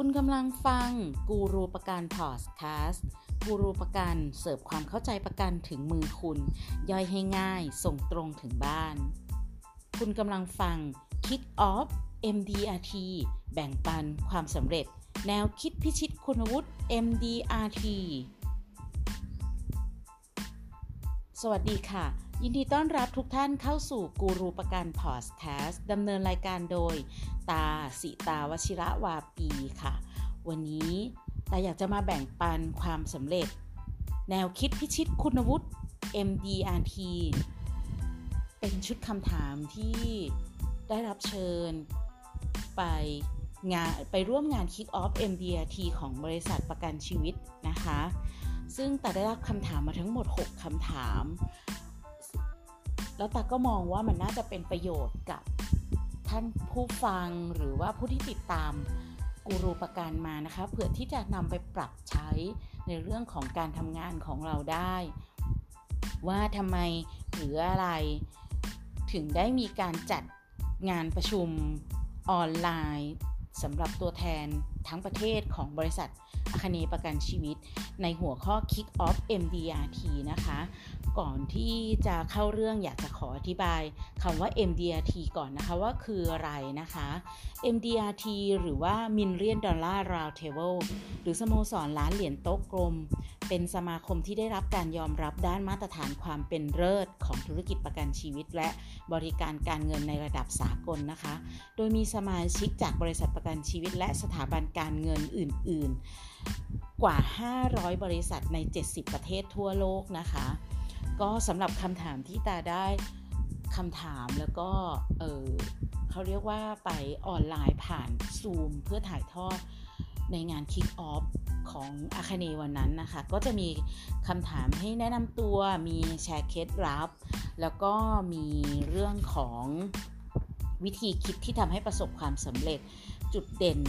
คุณกำลังฟังกูรูประกันพอดแคสต์กูรูประกันเสิร์ฟความเข้าใจประกันถึงมือคุณ ย่อยให้ง่ายส่งตรงถึงบ้าน คุณกำลังฟัง Kick Off MDRT แบ่งปันความสำเร็จ แนวคิดพิชิตคุณวุฒิ MDRT สวัสดีค่ะ ยินดีต้อนรับทุกท่านเข้าสู่กูรูประกันพอดแคสต์ดำเนินรายการโดย ตาสิตาวชิระวาปีค่ะ วันนี้ตาอยากจะมาแบ่งปันความสำเร็จ แนวคิดพิชิตคุณวุฒิ MDRT เป็นชุดคำถามที่ได้รับเชิญไปงานไปร่วมงาน Kick Off MDRT ของบริษัทประกันชีวิตนะคะ ซึ่งต่ได้รับคำถามมาทั้งหมด 6คำถาม แล้วตาก็มองว่ามันน่าจะเป็นประโยชน์กับท่านผู้ฟังหรือว่าผู้ที่ติดตามกูรูประกันมานะคะเพื่อที่จะนำไปปรับใช้ในเรื่องของการทำงานของเราได้ ว่าทำไมหรืออะไรถึงได้มีการจัดงานประชุมออนไลน์สำหรับตัวแทน ทั้งประเทศของบริษัทอาคเนประกันชีวิต ในหัวข้อ Kick Off MDRT นะคะ ก่อนที่จะเข้าเรื่องอยากจะขออธิบายคำว่า MDRT ก่อนนะคะว่าคืออะไรนะคะ MDRT หรือว่า Million Dollar Round Table หรือสโมสรล้านเหรียญโต๊ะกลม เป็นสมาคมที่ได้รับการยอมรับด้านมาตรฐานความเป็นเลิศของธุรกิจประกันชีวิต และบริการการเงินในระดับสากลนะคะ โดยมีสมาชิกจากบริษัทประกันชีวิต และสถาบันการเงินอื่นๆ กว่า 500 บริษัทใน 70 ประเทศทั่วโลกนะคะ ก็สำหรับคำถามที่ตาได้คำถามแล้วก็เออเขาเรียกว่าไปออนไลน์ผ่านซูมเพื่อถ่ายทอดในงาน Kick Off ของอาคาเนวันนั้นนะคะ ก็จะมีคำถามให้แนะนำตัวมีแชร์เคสลับ แล้วก็มีเรื่องของวิธีคิดที่ทำให้ประสบความสำเร็จจุดเด่น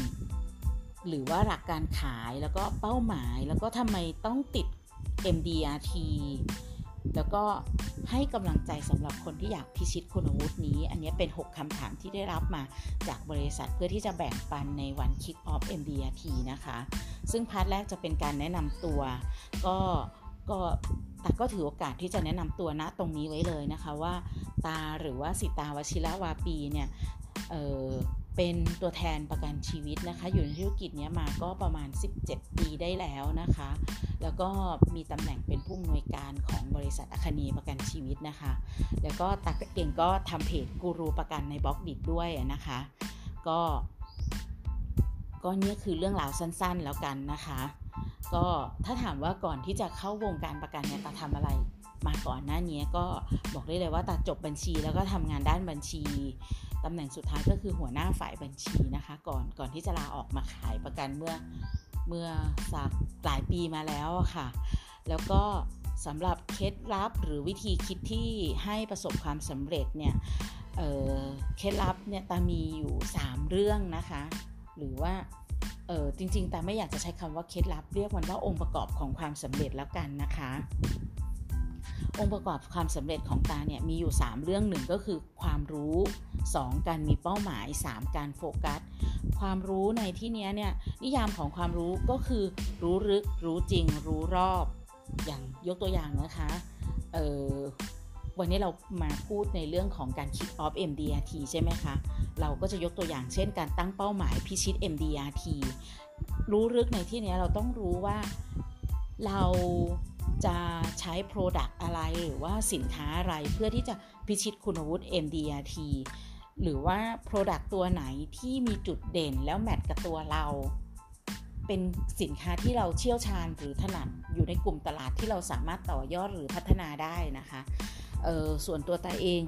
หรือว่าหลักการขายแล้วก็เป้าหมายแล้วก็ทำไมต้องติด MDRT แล้วก็ให้กำลังใจสำหรับคนที่อยากพิชิตคุณวุฒินี้ อันนี้เป็น 6คำถามที่ได้รับมาจากบริษัทเพื่อที่จะแบ่งปันในวัน Kick Off MDRT นะคะ ซึ่งพาร์ทแรกจะเป็นการแนะนำตัว ก็ก็แต่ก็ถือโอกาสที่จะแนะนำตัวณตรงนี้ไว้เลยนะคะว่า ตาหรือว่าสิตาวชิระวาปีเนี่ยเเป็นตัวแทนประกันชีวิตนะคะ อยู่ในธุรกิจนี้มาก็ประมาณ 17 ปีได้แล้วนะคะ แล้วก็มีตำแหน่งเป็นผู้อำนวยการของบริษัทอาคานีประกันชีวิตนะคะ แล้วก็ตักเองก็ทำเพจกูรูประกันในบล็อกดิด้วยนะคะ ก็ก็เนี่ยคือเรื่องราวสั้นๆแล้วกันนะคะ ก็ถ้าถามว่าก่อนที่จะเข้าวงการประกันเนี่ยตาทำอะไร มาก่อนหน้านี้ก็บอกได้เลยว่าตาจบบัญชี แล้วก็ทำงานด้านบัญชีตำแหน่งสุดท้ายก็คือหัวหน้าฝ่ายบัญชีนะคะ ก่อนก่อนที่จะลาออกมาขายประกันเมื่อเมื่อสักหลายปีมาแล้วค่ะ แล้วก็สำหรับเคล็ดลับหรือวิธีคิดที่ให้ประสบความสำเร็จเนี่ยเเคล็ดลับเนี่ยตามีอยู่ 3 เรื่องนะคะ หรือว่าเออจริงๆแต่ไม่อยากจะใช้คำว่าเคล็ดลับเรียกมันว่าองค์ประกอบของความสำเร็จแล้วกันนะคะ องค์ประกอบความสำเร็จของตาเนี่ยมีอยู่ 3 เรื่องหนึ่งก็คือความรู้ 2 การมีเป้าหมาย 3 การโฟกัส ความรู้ในที่นี้เนี่ยนิยามของความรู้ก็คือ รู้ลึก รู้จริง รู้รอบ อย่างยกตัวอย่างนะคะเออวันนี้เรามาพูดในเรื่องของการ kick off MDRT ใช่ไหมคะ เราก็จะยกตัวอย่างเช่น การตั้งเป้าหมายพิชิต MDRT รู้ลึกในที่นี้เราต้องรู้ว่าเรา จะใช้ Product อะไรหรือว่าสินค้าอะไรเพื่อที่จะพิชิตคุณวุฒิ MDRT หรือว่า Product ตัวไหนที่มีจุดเด่นแล้วแมทกับตัวเรา เป็นสินค้าที่เราเชี่ยวชาญหรือถนัดอยู่ในกลุ่มตลาดที่เราสามารถต่อยอดหรือพัฒนาได้นะคะออส่วนตัวตาเอง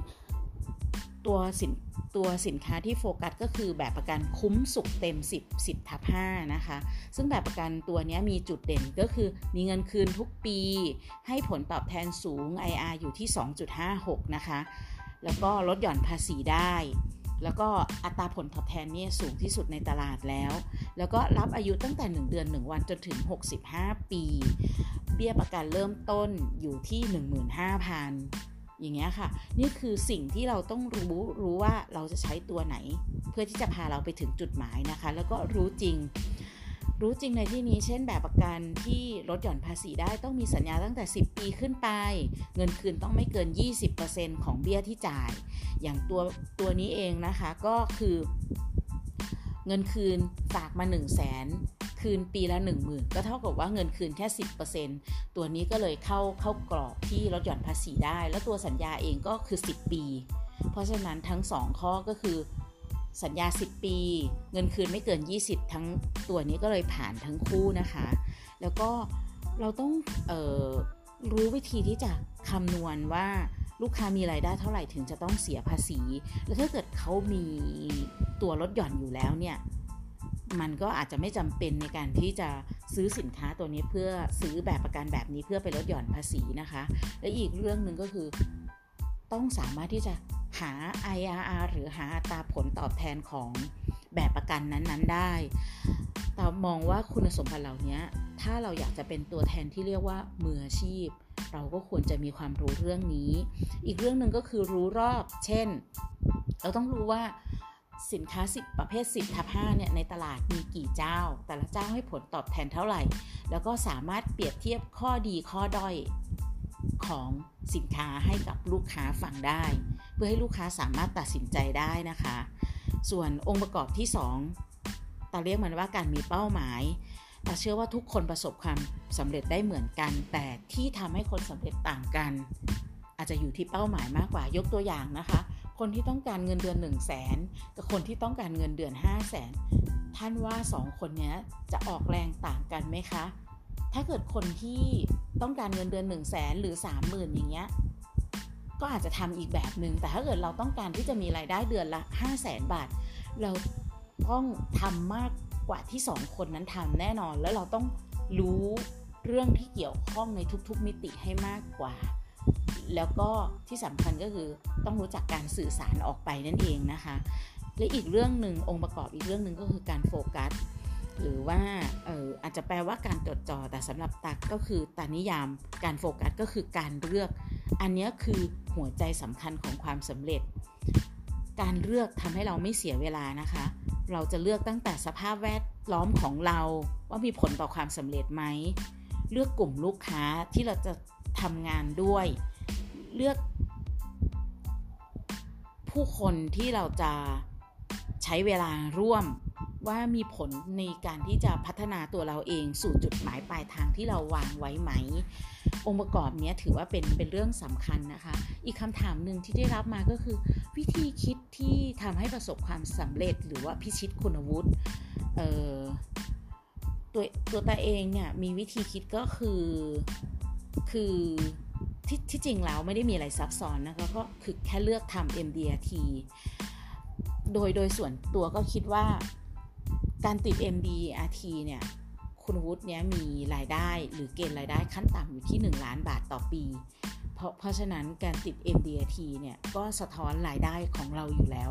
ตัวสินตัวสินค้าที่โฟกัสก็คือแบบประกันคุ้มสุขเต็ม 10 10ทับ5นะคะ ซึ่งแบบประกันตัวนี้มีจุดเด่นก็คือมีเงินคืนทุกปี ให้ผลตอบแทนสูง IR อยู่ที่ 2.56 นะคะ แล้วก็ลดหย่อนภาษีได้ แล้วก็อัตราผลตอบแทนนี่สูงที่สุดในตลาดแล้ว แล้วก็รับอายุตั้งแต่ 1 เดือน 1 วันจนถึง 65 ปี เบี้ยประกันเริ่มต้นอยู่ที่ 15,000 อย่างเงี้ยค่ะ นี่คือสิ่งที่เราต้องรู้รู้ว่าเราจะใช้ตัวไหน เพื่อที่จะพาเราไปถึงจุดหมายนะคะ แล้วก็รู้จริง รู้จริงในที่นี้ เช่นแบบประกันที่ลดหย่อนภาษีได้ต้องมีสัญญาตั้งแต่ 10 ปีขึ้นไป เงินคืนต้องไม่เกิน 20%ของเบี้ยที่จ่าย อย่างตัวตัวนี้เองนะคะก็คือ เงินคืนฝากมา1 0 0 0 0แสนคืนปีละ 10,000 ก็เท่ากับว่าเงินคืนแค่ 10%ตัวนี้ก็เลยเข้าเข้ากรอบที่ลดหย่อนภาษีได้ แล้วตัวสัญญาเองก็คือ 10 ปี เพราะฉะนั้นทั้ง 2 ข้อก็คือสัญญา 10 ปี เงินคืนไม่เกิน 20 ทั้งตัวนี้ก็เลยผ่านทั้งคู่นะคะ แล้วก็เราต้องออรู้วิธีที่จะคำนวณว่า ลูกค้ามีไรายได้เท่าไหร่ถึงจะต้องเสียภาษี แล้วถ้าเกิดเขามีตัวลดหย่อนอยู่แล้วเนี่ยมันก็อาจจะไม่จำเป็นในการที่จะซื้อสินค้าตัวนี้เพื่อซื้อแบบประกันแบบนี้เพื่อไปลดหย่อนภาษีนะคะ และอีกเรื่องหนึ่งก็คือต้องสามารถที่จะหา IRR หรือหาอัตราผลตอบแทนของ แบบประกันนั้นๆได้แต่มองว่าคุณสมบัติเหล่านี้ถ้าเราอยากจะเป็นตัวแทนที่เรียกว่ามืออาชีพ เราก็ควรจะมีความรู้เรื่องนี้ อีกเรื่องหนึ่งก็คือรู้รอบ เช่น เราต้องรู้ว่าสินค้า 10 ประเภท 10ทับ5เนี่ยในตลาดมีกี่เจ้า แต่ละเจ้าให้ผลตอบแทนเท่าไหร่ แล้วก็สามารถเปรียบเทียบข้อดีข้อด้อยของสินค้าให้กับลูกค้าฟังได้ เพื่อให้ลูกค้าสามารถตัดสินใจได้นะคะ ส่วนองค์ประกอบที่ 2ตาเรียกมันว่าการมีเป้าหมายต่เชื่อว่าทุกคนประสบความสำเร็จได้เหมือนกัน แต่ที่ทำให้คนสำเร็จต่างกัน อาจจะอยู่ที่เป้าหมายมากกว่ายกตัวอย่างนะคะ คนที่ต้องการเงินเดือน 1 0 0 0 0แสนกับคนที่ต้องการเงินเดือน5 0 0แสนท่านว่า 2 คนนี้จะออกแรงต่างกันไหมคะ ถ้าเกิดคนที่ต้องการเงินเดือน 1 0 0 0 0แสนหรือ 30,000 อย่างเงี้ย ก็อาจจะทำอีกแบบหนึง่งแต่ถ้าเกิดเราต้องการที่จะมีรายได้เดือนละ 5 0 0แสนบาท เราต้องทำมากกว่าที่ 2 คนนั้นทำแน่นอน แล้วเราต้องรู้เรื่องที่เกี่ยวข้องในทุกๆมิติให้มากกว่า แล้วก็ที่สำคัญก็คือต้องรู้จักการสื่อสารออกไปนั่นเองนะคะ และอีกเรื่องหนึ่งองค์ประกอบอีกเรื่องหนึ่งก็คือการโฟกัสหรือว่าอออาจจะแปลว่าการจดจ่อแต่สำหรับตักก็คือตานิยามการโฟกัสก็คือการเลือก อันนี้คือ หัวใจสำคัญของความสำเร็จ การเลือกทำให้เราไม่เสียเวลานะคะ เราจะเลือกตั้งแต่สภาพแวดล้อมของเราว่ามีผลต่อความสำเร็จไหม เลือกกลุ่มลูกค้าที่เราจะทำงานด้วย เลือก ผู้คนที่เราจะใช้เวลาร่วม ว่ามีผลในการที่จะพัฒนาตัวเราเองสู่จุดหมายปลายทางที่เราวางไว้ไหม องค์ประกอบนี้ถือว่าเป็นเป็นเรื่องสำคัญนะคะ อีกคำถามหนึ่งที่ได้รับมาก็คือ วิธีคิดที่ทำให้ประสบความสำเร็จหรือว่าพิชิตคุณวุฒิตัวตัวตาเองเนี่ยมีวิธีคิดก็คือคือที่ที่จริงแล้วไม่ได้มีอะไรซับซ้อนนะคะก็คือแค่เลือกทำ MDRT โดยโดยส่วนตัวก็คิดว่า การติด MDRT เนี่ยคุณวุฒิเนี้ยมีรายได้หรือเกณฑ์รายได้ขั้นต่ำอยู่ที่ 1 ล้านบาทต่อปี เพราะเพราะฉะนั้นการติด MDRT เนี่ยก็สะท้อนรายได้ของเราอยู่แล้ว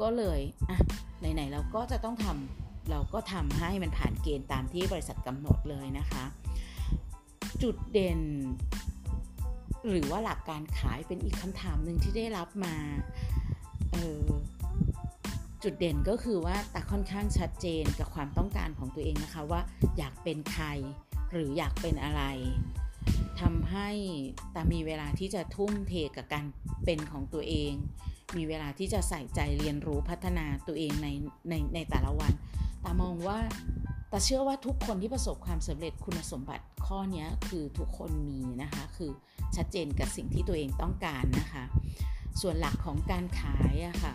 ก็เลยอะไหนๆเราก็จะต้องทำเราก็ทำให้มันผ่านเกณฑ์ตามที่บริษัทกำหนดเลยนะคะ จุดเด่น หรือว่าหลักการขายเป็นอีกคำถามหนึ่งที่ได้รับมาเออ จุดเด่นก็คือว่าตาค่อนข้างชัดเจนกับความต้องการของตัวเองนะคะว่าอยากเป็นใครหรืออยากเป็นอะไรทำให้ตามีเวลาที่จะทุ่มเทกับการเป็นของตัวเอง มีเวลาที่จะใส่ใจเรียนรู้พัฒนาตัวเองในในในแต่ละวัน ตามองว่าตาเชื่อว่าทุกคนที่ประสบความสำเร็จคุณสมบัติข้อนี้คือทุกคนมีนะคะ คือชัดเจนกับสิ่งที่ตัวเองต้องการนะคะ ส่วนหลักของการขายอะค่ะ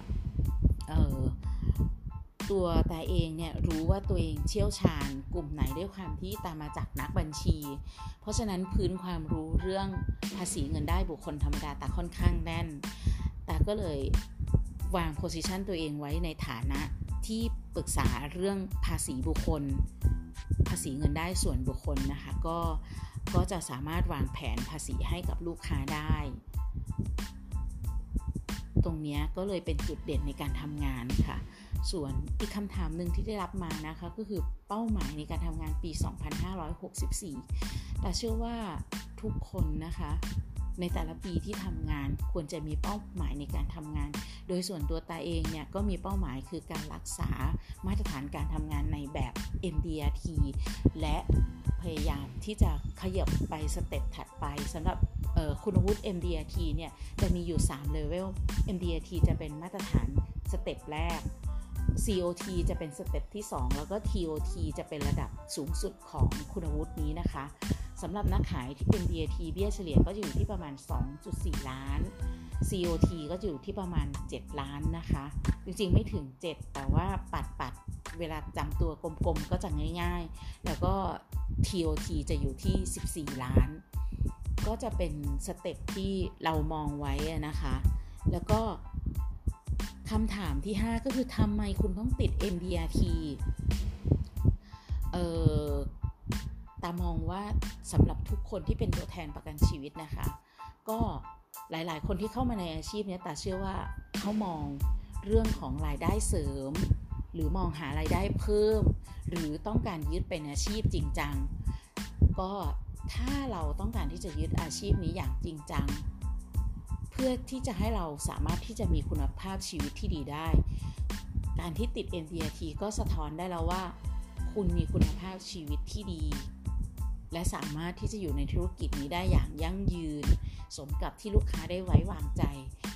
ตัวตาเองเนี่ยรู้ว่าตัวเองเชี่ยวชาญกลุ่มไหนด้วยความที่ตามมาจากนักบัญชี เพราะฉะนั้นพื้นความรู้เรื่องภาษีเงินได้บุคคลธรรมดาตาค่อนข้างแน่นตาก็เลยวางโพสิชันตัวเองไว้ในฐานะที่ปรึกษาเรื่องภาษีบุคคล ภาษีเงินได้ส่วนบุคคลนะคะก็ก็จะสามารถวางแผนภาษีให้กับลูกค้าได้ รงนี้ก็เลยเป็นจุดเด่นในการทำงานค่ะ ส่วนอีกคำถามหนึ่งที่ได้รับมานะคะ ก็คือเป้าหมายในการทำงานปี 2564 แต่เชื่อว่าทุกคนนะคะ ในแต่ละปีที่ทำงานควรจะมีเป้าหมายในการทำงาน โดยส่วนตัวตาเองเนี่ยก็มีเป้าหมายคือการรักษามาตรฐานการทำงานในแบบ MDRT และพยายามที่จะขยับไป step ถัดไปสำหรับคุณวุฒิ MDRT เนี่ยจะมีอยู่3เลเวล MDRT จะเป็นมาตรฐาน step แรก COT จะเป็น step ที่ 2 แล้วก็ TOT จะเป็นระดับสูงสุดของคุณวุฒินี้นะคะ สำหรับนักขายที่เป็น DAT เบี้ยเฉลี่ยก็จะอยู่ที่ประมาณ 2.4 ล้าน COT ก็อยู่ที่ประมาณ 7 ล้านนะคะ จริงๆไม่ถึง 7 แต่ว่าปัดปัดเวลาจำตัวกลมๆก็จะง่ายๆ แล้วก็ TOT จะอยู่ที่ 14 ล้าน ก็จะเป็นสเต็ปที่เรามองไว้นะคะ แล้วก็คำถามที่ 5 ก็คือทำไมคุณต้องติด MDRT เอ่อ ตามองว่าสำหรับทุกคนที่เป็นตัวแทนประกันชีวิตนะคะ ก็หลายๆ คนที่เข้ามาในอาชีพนี้ต่เชื่อว่าเขามองเรื่องของรายได้เสริม หรือมองหารายได้เพิ่ม หรือต้องการยึดเป็นอาชีพจริงจังก็ถ้าเราต้องการที่จะยึดอาชีพนี้อย่างจริงจัง เพื่อที่จะให้เราสามารถที่จะมีคุณภาพชีวิตที่ดีได้ การที่ติด NDRT ก็สะท้อนได้แล้วว่า คุณมีคุณภาพชีวิตที่ดี และสามารถที่จะอยู่ในธุรกิจนี้ได้อย่างยั่งยืน สมกับที่ลูกค้าได้ไว้วางใจ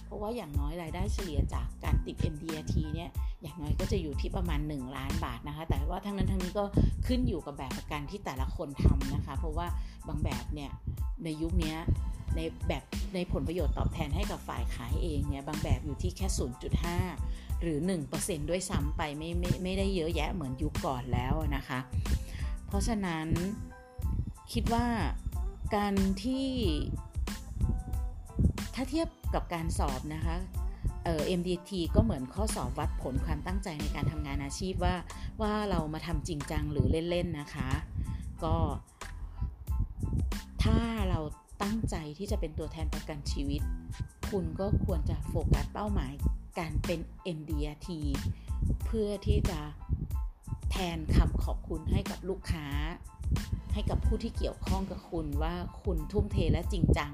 เพราะว่าอย่างน้อยรายได้เฉลี่ยจากการติด MDRT เนี่ยอย่างน้อยก็จะอยู่ที่ประมาณ 1 ล้านบาทนะคะ แต่ว่าทั้งนั้นทั้งนี้ก็ขึ้นอยู่กับแบบประกันที่แต่ละคนทำนะคะ เพราะว่าบางแบบเนี่ยในยุคนี้ในแบบในผลประโยชน์ตอบแทนให้กับฝ่ายขายเองเนี่ยบางแบบอยู่ที่แค่ 0.5 หรือ 1%ด้วยซ้ำไปไม่ไม่ไม่ได้เยอะแยะเหมือนยุคก่อนแล้วนะคะ เพราะฉะนั้น คิดว่าการที่ถ้าเทียบกับการสอบนะคะเอ่อ MDT ก็เหมือนข้อสอบวัดผลความตั้งใจในการทำงานอาชีพว่าว่าเรามาทำจริงจังหรือเล่น ๆ นะคะ ก็ถ้าเราตั้งใจที่จะเป็นตัวแทนประกันชีวิต คุณก็ควรจะโฟกัสเป้าหมายการเป็น MDT เพื่อที่จะแทนคำขอบคุณให้กับลูกค้า ให้กับผู้ที่เกี่ยวข้องกับคุณว่าคุณทุ่มเทและจริงจัง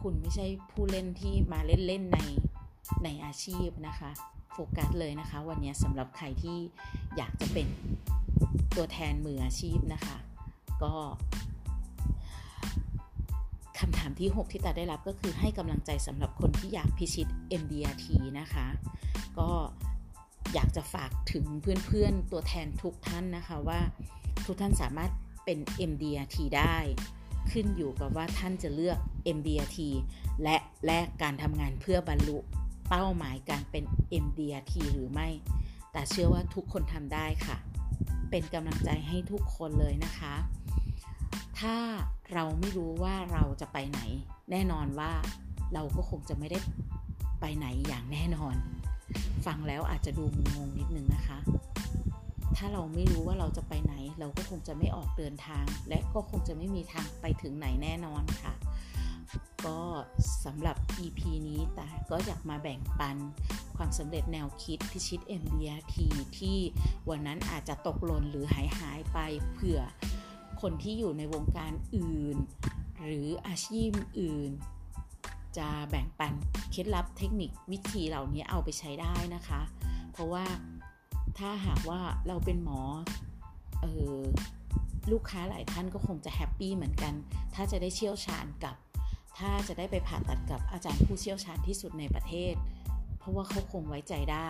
คุณไม่ใช่ผู้เล่นที่มาเล่นๆในในอาชีพนะคะโฟกัสเลยนะคะ วันนี้สำหรับใครที่อยากจะเป็นตัวแทนมืออาชีพนะคะ ก็คำถามที่ 6 ที่ตาได้รับก็คือให้กำลังใจสำหรับคนที่อยากพิชิต MDRT นะคะ ก็อยากจะฝากถึงเพื่อนๆตัวแทนทุกท่านนะคะว่าทุกท่านสามารถ เป็น MDRT ได้ขึ้นอยู่กับว่าท่านจะเลือก MDRT และแลกการทำงานเพื่อบรรลุเป้าหมายการเป็น MDRT หรือไม่ แต่เชื่อว่าทุกคนทำได้ค่ะ เป็นกำลังใจให้ทุกคนเลยนะคะ ถ้าเราไม่รู้ว่าเราจะไปไหน แน่นอนว่าเราก็คงจะไม่ได้ไปไหนอย่างแน่นอน ฟังแล้วอาจจะดูงงนิดนึงนะคะ ถ้าเราไม่รู้ว่าเราจะไปไหน เราก็คงจะไม่ออกเดินทาง และก็คงจะไม่มีทางไปถึงไหนแน่นอนค่ะ ก็สำหรับ EP นี้แต่ก็อยากมาแบ่งปันความสำเร็จแนวคิดพิชิต MDRT ที่วันนั้นอาจจะตกหล่นหรือหายหายไปเผื่อคนที่อยู่ในวงการอื่น หรืออาชีพอื่น จะแบ่งปันเคล็ดลับเทคนิควิธีเหล่านี้เอาไปใช้ได้นะคะ เพราะว่า ถ้าหากว่าเราเป็นหมอออลูกค้าหลายท่านก็คงจะแฮปปี้เหมือนกัน ถ้าจะได้เชี่ยวชาญกับ ถ้าจะได้ไปผ่าตัดกับอาจารย์ผู้เชี่ยวชาญที่สุดในประเทศ เพราะว่าเขาคงไว้ใจได้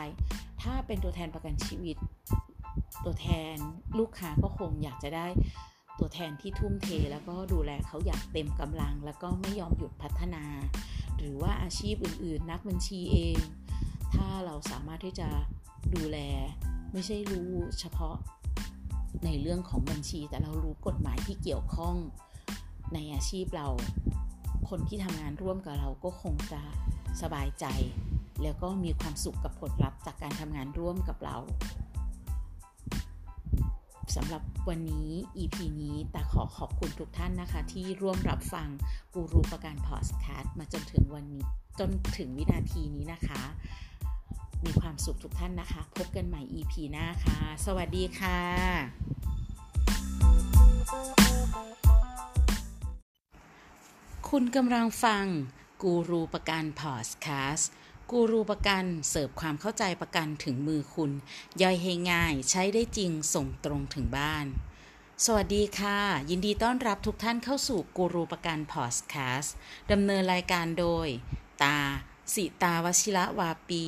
ถ้าเป็นตัวแทนประกันชีวิต ตัวแทนลูกค้าก็คงอยากจะได้ตัวแทนที่ทุ่มเทแล้วก็ดูแลเขาอย่างเต็มกำลัง แล้วก็ไม่ยอมหยุดพัฒนา หรือว่าอาชีพอื่น ๆ นักบัญชีเอง ถ้าเราสามารถที่จะ ดูแล ไม่ใช่รู้เฉพาะในเรื่องของบัญชี แต่เรารู้กฎหมายที่เกี่ยวข้องในอาชีพเรา คนที่ทำงานร่วมกับเราก็คงจะสบายใจ แล้วก็มีความสุขกับผลลัพธ์จากการทำงานร่วมกับเราสำหรับวันนี้ EP นี้แต่ขอขอบคุณทุกท่านนะคะ ที่ร่วมรับฟังกูรูประการพอดแคสต์มาจนถึงวันนี้จนถึงวินาทีนี้นะคะ มีความสุขทุกท่านนะคะ พบกันใหม่ EP หน้าค่ะ สวัสดีค่ะคุณกำลังฟังกูรูประกันพอดแคสต์กูรูประกันเสิร์ฟความเข้าใจประกันถึงมือคุณ ย่อยให้ง่ายใช้ได้จริงส่งตรงถึงบ้าน สวัสดีค่ะ ยินดีต้อนรับทุกท่านเข้าสู่กูรูประกันพอดแคสต์ดำเนินรายการโดย ตา สิตาวชิระวาปี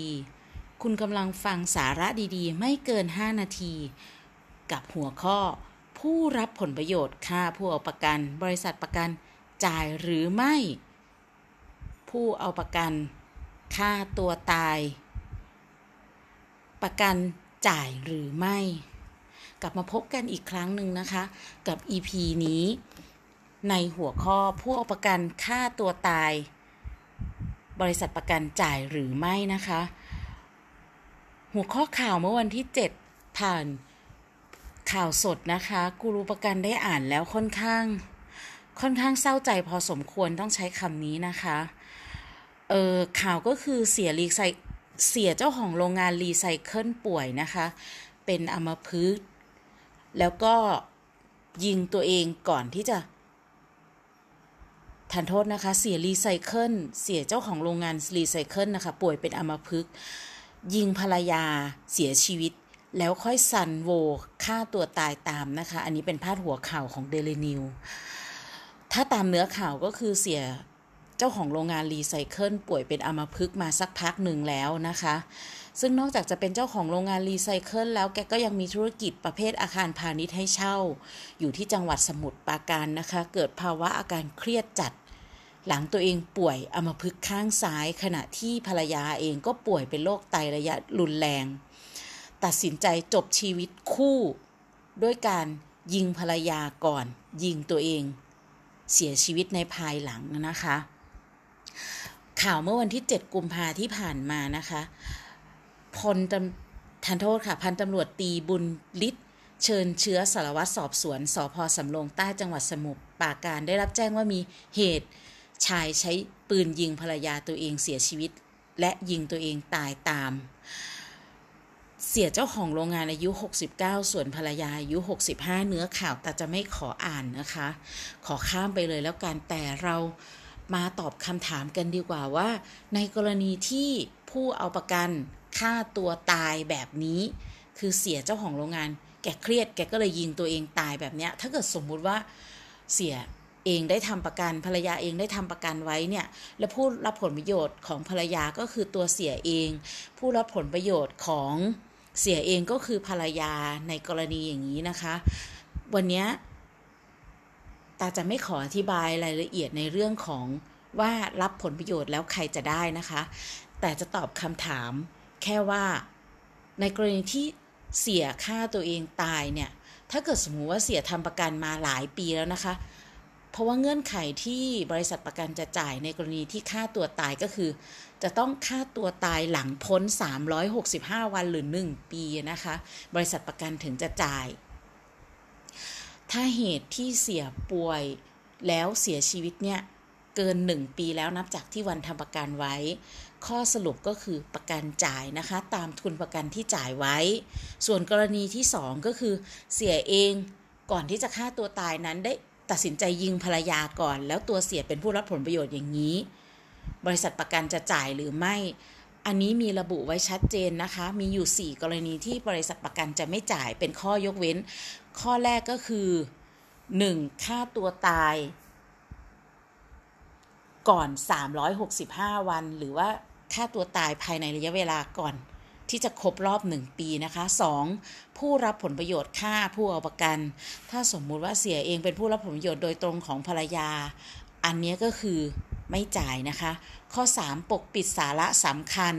คุณกำลังฟังสาระดีๆ ไม่เกิน 5 นาที กับหัวข้อ ผู้รับผลประโยชน์ค่าผู้เอาประกัน บริษัทประกันจ่ายหรือไม่ ผู้เอาประกัน ค่าตัวตาย ประกันจ่ายหรือไม่ กลับมาพบกันอีกครั้งหนึ่งนะคะ กับ EP นี้ ในหัวข้อผู้เอาประกันค่าตัวตาย บริษัทประกันจ่ายหรือไม่นะคะ หัวข้อข่าวเมื่อวันที่ 7 ผ่านข่าวสดนะคะกูรูประกันได้อ่านแล้วค่อนข้าง ค่อนข้างเศร้าใจพอสมควรต้องใช้คำนี้นะคะเออข่าวก็คือเสี่ยรีไซเสี่ยเจ้าของโรงงานรีไซเคิลป่วยนะคะ เป็นอัมพฤกษ์แล้วก็ยิงตัวเองก่อนที่จะทานโทษนะคะ เสี่ยรีไซเคิลเสี่ยเจ้าของโรงงานรีไซเคิลนะคะ ป่วยเป็นอัมพฤกษ์ ยิงภรรยาเสียชีวิต แล้วค่อยซัลโวฆ่าตัวตายตามนะคะ อันนี้เป็นพาดหัวข่าวของเดลินิวส์ถ้าตามเนื้อข่าวก็คือเสี่ยเจ้าของโรงงานรีไซเคิลป่วยเป็นอัมพฤกษ์มาสักพักหนึ่งแล้วนะคะ ซึ่งนอกจากจะเป็นเจ้าของโรงงานรีไซเคิลแล้วแกก็ยังมีธุรกิจประเภทอาคารพาณิชย์ให้เช่า อยู่ที่จังหวัดสมุทรปราการนะคะ เกิดภาวะอาการเครียดจัด หลังตัวเองป่วยอมพฤกข้างซ้าย ขณะที่ภรรยาเองก็ป่วยเป็นโรคไตระยะรุนแรง ตัดสินใจจบชีวิตคู่ด้วยการยิงภรรยาก่อน ยิงตัวเอง เสียชีวิตในภายหลังนะคะ ข่าวเมื่อวันที่ 7 กุมภาที่ผ่านมานะคะพลตทันโทษค่ะ พันตำรวจตีบุญฤทธิ์เชิญเชื้อสารวัตรสอบสวนสพสำโรงใต้จังหวัดสมุทรปราการได้รับแจ้งว่ามีเหตุ ชายใช้ปืนยิงภรรยาตัวเองเสียชีวิต และยิงตัวเองตายตาม เสียเจ้าของโรงงานอายุ 69 ส่วนภรรยาอายุ 65 เนื้อข่าวแต่จะไม่ขออ่านนะคะ ขอข้ามไปเลยแล้วกันแต่เรามาตอบคำถามกันดีกว่าว่า ในกรณีที่ผู้เอาประกันฆ่าตัวตายแบบนี้ คือเสียเจ้าของโรงงาน แกเครียดแกก็เลยยิงตัวเองตายแบบเนี้ยถ้าเกิดสมมุติว่าเสีย เองได้ทำประกันภรรยาเองได้ทำประกันไว้เนี่ย และผู้รับผลประโยชน์ของภรรยาก็คือตัวเสียเอง ผู้รับผลประโยชน์ของเสียเองก็คือภรรยาในกรณีอย่างนี้นะคะ วันนี้ตาจะไม่ขออธิบายรายละเอียดในเรื่องของว่ารับผลประโยชน์แล้วใครจะได้นะคะ แต่จะตอบคำถามแค่ว่าในกรณีที่เสียค่าตัวเองตายเนี่ย ถ้าเกิดสมมติว่าเสียทำประกันมาหลายปีแล้วนะคะ ราะว่าเงื่อนไขที่บริษัทประกันจะจ่ายในกรณีที่ค่าตัวตายก็คือ จะต้องค่าตัวตายหลังพ้น 365 วันหรือ 1 ปีนะคะ บริษัทประกันถึงจะจ่าย ถ้าเหตุที่เสียป่วยแล้วเสียชีวิตเนี่ยเกิน 1 ปีแล้วนับจากที่วันทำประกันไว้ ข้อสรุปก็คือประกันจ่ายนะคะ ตามทุนประกันที่จ่ายไว้ ส่วนกรณีที่ 2 ก็คือเสียเองก่อนที่จะฆ่าตัวตายนั้นได้ ตัดสินใจยิงภรรยาก่อน แล้วตัวเสียเป็นผู้รับผลประโยชน์อย่างนี้ บริษัทประกันจะจ่ายหรือไม่ อันนี้มีระบุไว้ชัดเจนนะคะ มีอยู่ 4 กรณีที่บริษัทประกันจะไม่จ่ายเป็นข้อยกเว้น ข้อแรกก็คือ 1. ค่าตัวตาย ก่อน 365 วัน หรือว่าค่าตัวตายภายในระยะเวลาก่อน ที่จะครบรอบ 1 ปีนะคะ 2. ผู้รับผลประโยชน์ค่าผู้เอาประกัน ถ้าสมมุติว่าเสียเองเป็นผู้รับผลประโยชน์โดยตรงของภรรยา อันนี้ก็คือไม่จ่ายนะคะ ข้อ 3 ปกปิดสาระสำคัญ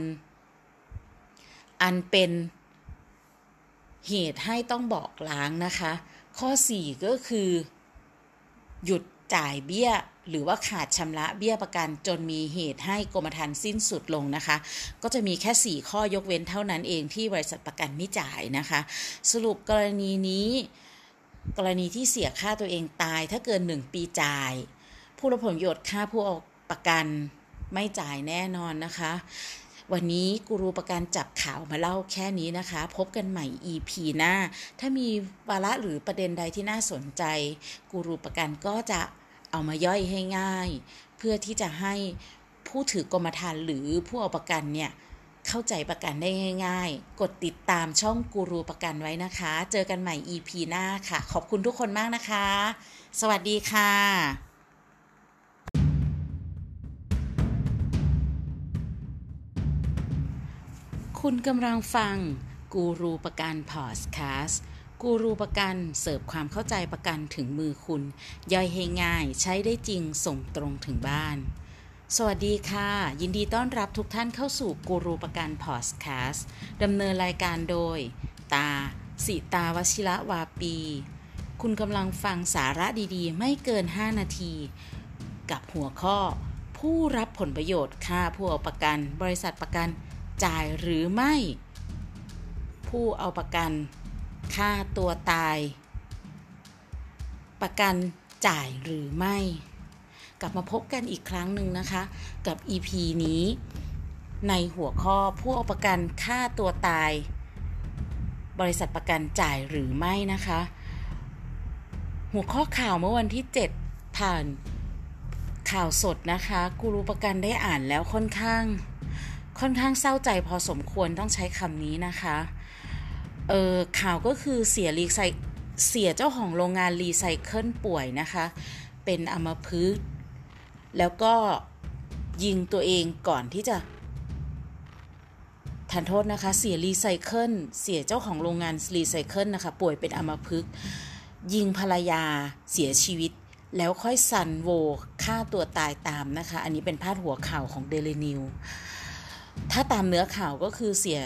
อันเป็นเหตุให้ต้องบอกล้างนะคะ ข้อ 4 ก็คือ หยุด จ่ายเบี้ยหรือว่าขาดชำระเบี้ยประกันจนมีเหตุให้กรมธรรม์สิ้นสุดลงนะคะ ก็จะมีแค่ 4 ข้อยกเว้นเท่านั้นเองที่บริษัทประกันไม่จ่ายนะคะ สรุปกรณีนี้ กรณีที่เสียค่าตัวเองตายถ้าเกิน 1 ปีจ่าย ผู้รับผลประโยชน์ค่าผู้เอาประกันไม่จ่ายแน่นอนนะคะ วันนี้กูรูประกันจับข่าวมาเล่าแค่นี้นะคะ พบกันใหม่ EP หน้า ถ้ามีวาระหรือประเด็นใดที่น่าสนใจ กูรูประกันก็จะ เอามาย่อยให้ง่าย เพื่อที่จะให้ผู้ถือกรมธรรม์หรือผู้เอาประกันเนี่ยเข้าใจประกันได้ง่าย ๆ กดติดตามช่องกูรูประกันไว้นะคะ เจอกันใหม่ EP หน้าค่ะ ขอบคุณทุกคนมากนะคะ สวัสดีค่ะคุณกำลังฟังกูรูประกันพอดแคสต์ กูรูประกันเสิร์ฟความเข้าใจประกันถึงมือคุณ ย่อยให้ง่าย ใช้ได้จริงส่งตรงถึงบ้าน สวัสดีค่ะ ยินดีต้อนรับทุกท่านเข้าสู่กูรูประกันพอดแคสต์ดำเนินรายการโดย ตา สิตาวชิระวาปี คุณกำลังฟังสาระดีๆ ไม่เกิน 5 นาที กับหัวข้อ ผู้รับผลประโยชน์ค่าผู้เอาประกัน บริษัทประกันจ่ายหรือไม่ ผู้เอาประกัน ค่าตัวตาย ประกันจ่ายหรือไม่ กลับมาพบกันอีกครั้งหนึ่งนะคะ กับ EP นี้ ในหัวข้อผู้เอาประกันค่าตัวตาย บริษัทประกันจ่ายหรือไม่นะคะ หัวข้อข่าวเมื่อวันที่ 7 ผ่านข่าวสดนะคะกูรูประกันได้อ่านแล้วค่อนข้าง ค่อนข้างเศร้าใจพอสมควรต้องใช้คำนี้นะคะ เออข่าวก็คือเสี่ยรีไซเสี่ยเจ้าของโรงงานรีไซเคิลป่วยนะคะ เป็นอัมพฤกษ์แล้วก็ยิงตัวเองก่อนที่จะทานโทษนะคะ เสี่ยรีไซเคิลเสี่ยเจ้าของโรงงานรีไซเคิลนะคะ ป่วยเป็นอัมพฤกษ์ยิงภรรยาเสียชีวิต แล้วค่อยซัลโวฆ่าตัวตายตามนะคะ อันนี้เป็นพาดหัวข่าวของเดลินิวส์ถ้าตามเนื้อข่าวก็คือเสี่ย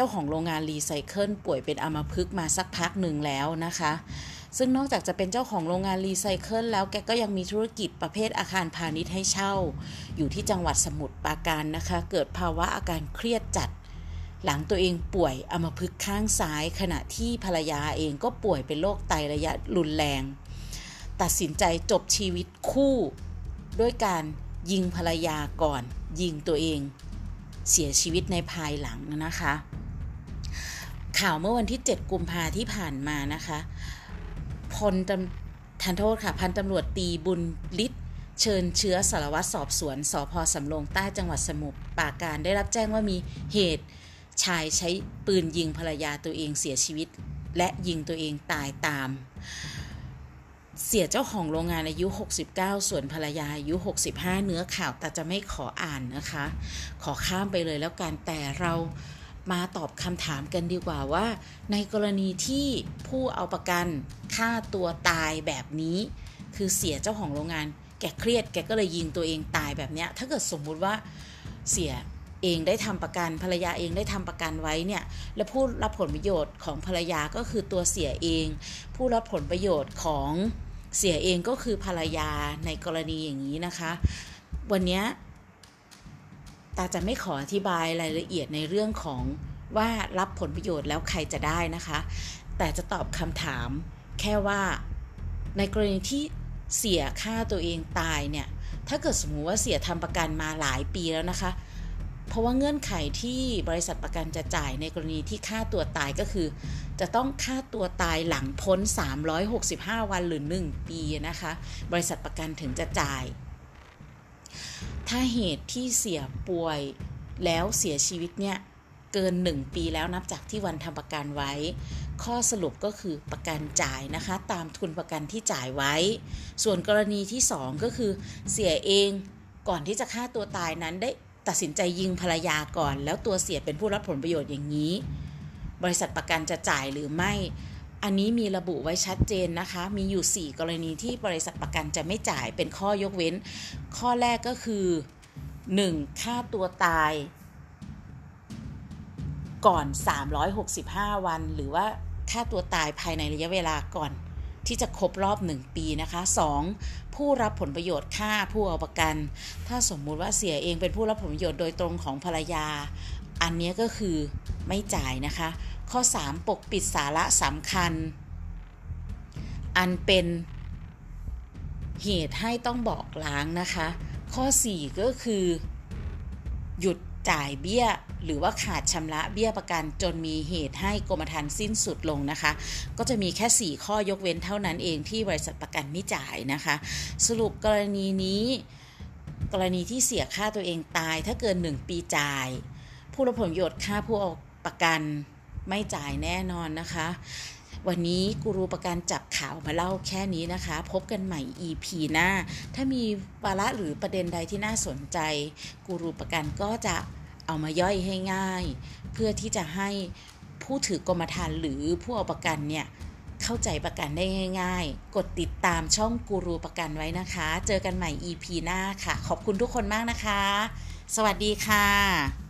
เจ้าของโรงงานรีไซเคิลป่วยเป็นอัมพฤกษ์มาสักพักหนึ่งแล้วนะคะ ซึ่งนอกจากจะเป็นเจ้าของโรงงานรีไซเคิลแล้วแกก็ยังมีธุรกิจประเภทอาคารพาณิชย์ให้เช่า อยู่ที่จังหวัดสมุทรปราการนะคะ เกิดภาวะอาการเครียดจัด หลังตัวเองป่วยอัมพฤกษ์ข้างซ้าย ขณะที่ภรรยาเองก็ป่วยเป็นโรคไตระยะรุนแรง ตัดสินใจจบชีวิตคู่ ด้วยการยิงภรรยาก่อน ยิงตัวเองเสียชีวิตในภายหลังนะคะ ข่าวเมื่อวันที่ 7 กุมภาที่ผ่านมานะคะพลตทันโทษค่ะ พันตำรวจตีบุญฤทธิ์เชิญเชื้อสารวัตรสอบสวนสพสำโรงใต้จังหวัดสมุทรปราการได้รับแจ้งว่ามีเหตุชายใช้ปืนยิงภรรยาตัวเองเสียชีวิต และยิงตัวเองตายตาม เสียเจ้าของโรงงานอายุ 69 ส่วนภรรยาอายุ 65 เนื้อข่าวแต่จะไม่ขออ่านนะคะ ขอข้ามไปเลยแล้วกันแต่เรา มาตอบคำถามกันดีกว่าว่า ในกรณีที่ผู้เอาประกันฆ่าตัวตายแบบนี้ คือเสียเจ้าของโรงงาน แกเครียดแกก็เลยยิงตัวเองตายแบบเนี้ยถ้าเกิดสมมุติว่าเสียเองได้ทำประกันภรรยาเองได้ทำประกันไว้เนี่ยและผู้รับผลประโยชน์ของภรรยาก็คือตัวเสียเอง ผู้รับผลประโยชน์ของเสียเองก็คือภรรยาในกรณีอย่างนี้นะคะ วันนี้ ตาจะไม่ขออธิบายรายละเอียดในเรื่องของว่ารับผลประโยชน์แล้วใครจะได้นะคะ แต่จะตอบคำถามแค่ว่าในกรณีที่เสียค่าตัวเองตายเนี่ย ถ้าเกิดสมมติว่าเสียทำประกันมาหลายปีแล้วนะคะ เพราะว่าเงื่อนไขที่บริษัทประกันจะจ่ายในกรณีที่ค่าตัวตายก็คือ จะต้องค่าตัวตายหลังพ้น 365 วันหรือ 1 ปีนะคะ บริษัทประกันถึงจะจ่าย ถ้าเหตุที่เสียป่วยแล้วเสียชีวิตเนี่ย เกิน 1 ปีแล้วนับจากที่วันทำประกันไว้ ข้อสรุปก็คือประกันจ่ายนะคะ ตามทุนประกันที่จ่ายไว้ ส่วนกรณีที่ 2 ก็คือเสียเองก่อนที่จะฆ่าตัวตายนั้นได้ตัดสินใจยิงภรรยาก่อน แล้วตัวเสียเป็นผู้รับผลประโยชน์อย่างนี้ บริษัทประกันจะจ่ายหรือไม่ อันนี้มีระบุไว้ชัดเจนนะคะ มีอยู่ 4 กรณีที่บริษัทประกันจะไม่จ่ายเป็นข้อยกเว้น ข้อแรกก็คือ 1. ค่าตัวตาย ก่อน 365 วัน หรือว่าค่าตัวตายภายในระยะเวลาก่อนที่จะครบรอบ 1 ปีนะคะ 2. ผู้รับผลประโยชน์ค่าผู้เอาประกัน ถ้าสมมุติว่าเสียเองเป็นผู้รับผลประโยชน์โดยตรงของภรรยา อันนี้ก็คือไม่จ่ายนะคะ ข้อ 3 ปกปิดสาระสำคัญ อันเป็นเหตุให้ต้องบอกล้างนะคะ ข้อ 4 ก็คือ หยุดจ่ายเบี้ย หรือว่าขาดชำระเบี้ยประกันจนมีเหตุให้กรมธรรม์สิ้นสุดลงนะคะ ก็จะมีแค่ 4 ข้อยกเว้นเท่านั้นเองที่บริษัทประกันไม่จ่ายนะคะ สรุปกรณีนี้ กรณีที่เสียค่าตัวเองตายถ้าเกิน 1 ปีจ่าย ผู้รับผลประโยชน์ค่าผู้เอาประกัน ไม่จ่ายแน่นอนนะคะ วันนี้กูรูประกันจับข่าวมาเล่าแค่นี้นะคะ พบกันใหม่ EP หน้า ถ้ามีวาระหรือประเด็นใดที่น่าสนใจ กูรูประกันก็จะเอามาย่อยให้ง่าย เพื่อที่จะให้ผู้ถือกรมธรรม์หรือผู้เอาประกันเนี่ยเข้าใจประกันได้ง่าย ๆ กดติดตามช่องกูรูประกันไว้นะคะ เจอกันใหม่ EP หน้าค่ะ ขอบคุณทุกคนมากนะคะ สวัสดีค่ะ